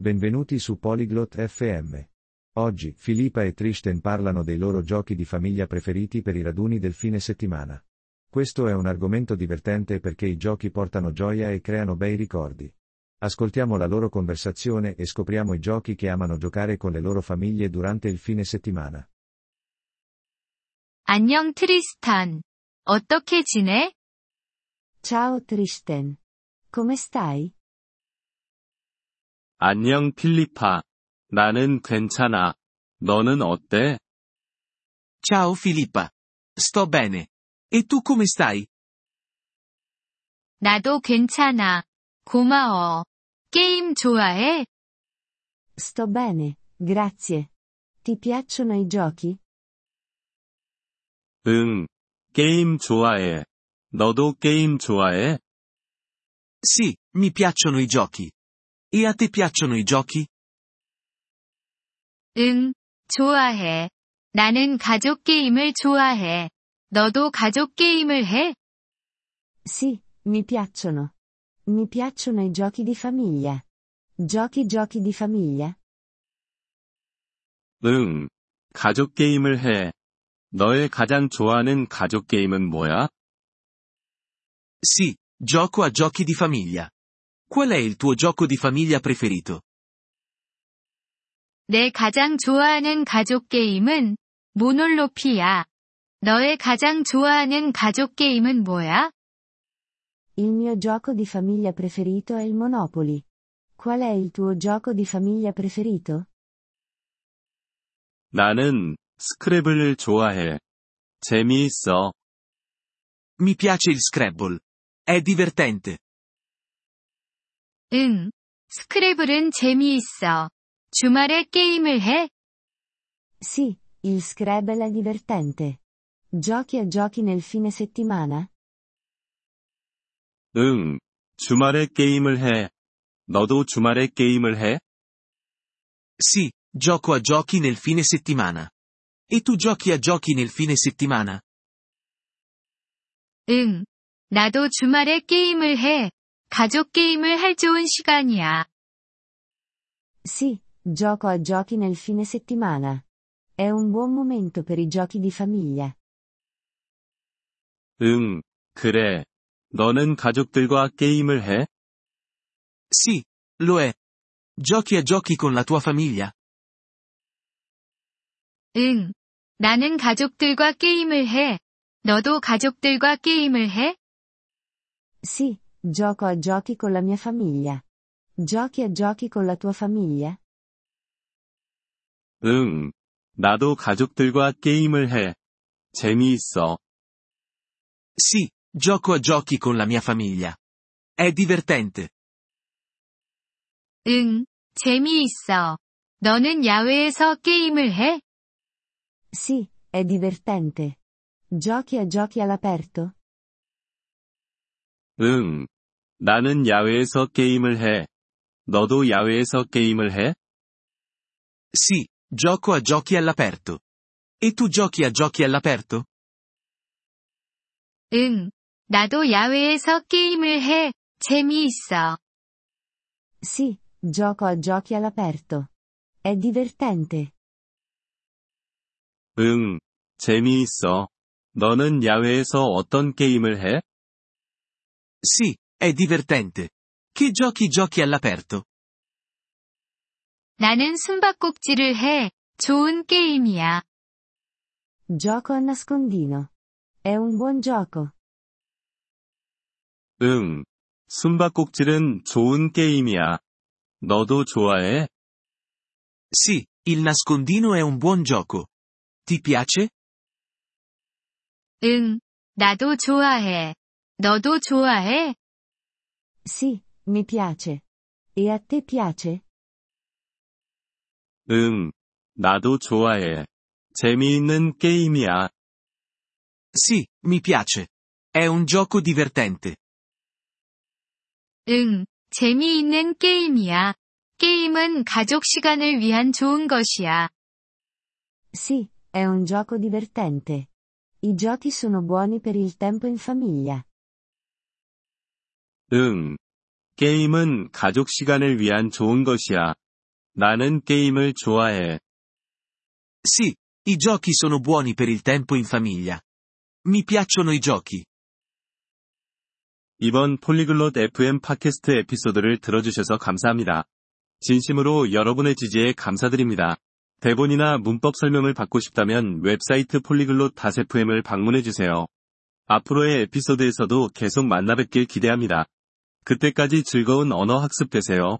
Benvenuti su Polyglot FM. Oggi, Filippa e Tristen parlano dei loro giochi di famiglia preferiti per i raduni del fine settimana. Questo è un argomento divertente perché i giochi portano gioia e creano bei ricordi. Ascoltiamo la loro conversazione e scopriamo i giochi che amano giocare con le loro famiglie durante il fine settimana. 안녕 트리스탄. 어떻게 지내? Ciao Tristen. Come stai? 안녕 필리파. 나는 괜찮아. 너는 어때? Ciao Filippa. Sto bene. E tu come stai? 나도 괜찮아. 고마워. 게임 좋아해? Sto bene, grazie. Ti piacciono i giochi? 응. 게임 좋아해. 너도 게임 좋아해? Sì, mi piacciono i giochi. E a te piacciono i giochi? 응, 좋아해. 나는 가족 게임을 좋아해. 너도 가족 게임을 해? Sì, mi piacciono. Mi piacciono i giochi di famiglia. Giochi giochi di famiglia? 응. 가족 게임을 해. 너의 가장 좋아하는 가족 게임은 뭐야? Sì, gioco a giochi di famiglia. Qual è il tuo gioco di famiglia preferito? 내 가장 좋아하는 가족 게임은 모놀로피야. 너의 가장 좋아하는 가족 게임은 뭐야? Il mio gioco di famiglia preferito è il Monopoli. Qual è il tuo gioco di famiglia preferito? 나는 스크래블을 좋아해. 재미있어. Mi piace il Scrabble. È divertente. 응. 스크래블은 재미있어. 주말에 게임을 해? Sì, il Scrabble è divertente. Giochi a giochi nel fine settimana? 응. 주말에 게임을 해. 너도 주말에 게임을 해? Sì, gioco a giochi nel fine settimana. E tu giochi a giochi nel fine settimana? 응. 나도 주말에 게임을 해. 가족 게임을 할 좋은 시간이야. Sì, gioco a giochi nel fine settimana. È un buon momento per i giochi di famiglia. 응. 그래. 너는 가족들과 게임을 해? Sì, lo è. Giochi a giochi con la tua famiglia? 응. 나는 가족들과 게임을 해. 너도 가족들과 게임을 해? Sì, gioco a giochi con la mia famiglia. Giochi a giochi con la tua famiglia? 응. 나도 가족들과 게임을 해. 재미있어. Sì, gioco a giochi con la mia famiglia. È divertente. 응. 재미있어. 너는 야외에서 게임을 해? Sì, è divertente. Giochi a giochi all'aperto? 응. 나는 야외에서 게임을 해. 너도 야외에서 게임을 해? Sì, gioco a giochi all'aperto. E tu giochi a giochi all'aperto? 응. 나도 야외에서 게임을 해. 재미있어. Sì, gioco a giochi all'aperto. È divertente. 응. 재미있어. 너는 야외에서 어떤 게임을 해? Sì, è divertente. Che giochi giochi all'aperto? 나는 숨바꼭질을 해. 좋은 게임이야. Gioco a nascondino. È un buon gioco. 응. 숨바꼭질은 좋은 게임이야. 너도 좋아해? Sì, il nascondino è un buon gioco. Ti piace? 응. 나도 좋아해. 너도 좋아해? Sì, mi piace. E a te piace? 응. 나도 좋아해. 재미있는 게임이야. Sì, mi piace. È un gioco divertente. 응. 재미있는 게임이야. 게임은 가족 시간을 위한 좋은 것이야. Sì, è un gioco divertente. I giochi sono buoni per il tempo in famiglia. 응. 게임은 가족 시간을 위한 좋은 것이야. 나는 게임을 좋아해. Sì, i giochi sono buoni per il tempo in famiglia. Mi piacciono i giochi. 이번 폴리글롯 FM 팟캐스트 에피소드를 들어주셔서 감사합니다. 진심으로 여러분의 지지에 감사드립니다. 대본이나 문법 설명을 받고 싶다면 웹사이트 폴리글롯 FM을 방문해주세요. 앞으로의 에피소드에서도 계속 만나뵙길 기대합니다. 그때까지 즐거운 언어 학습 되세요.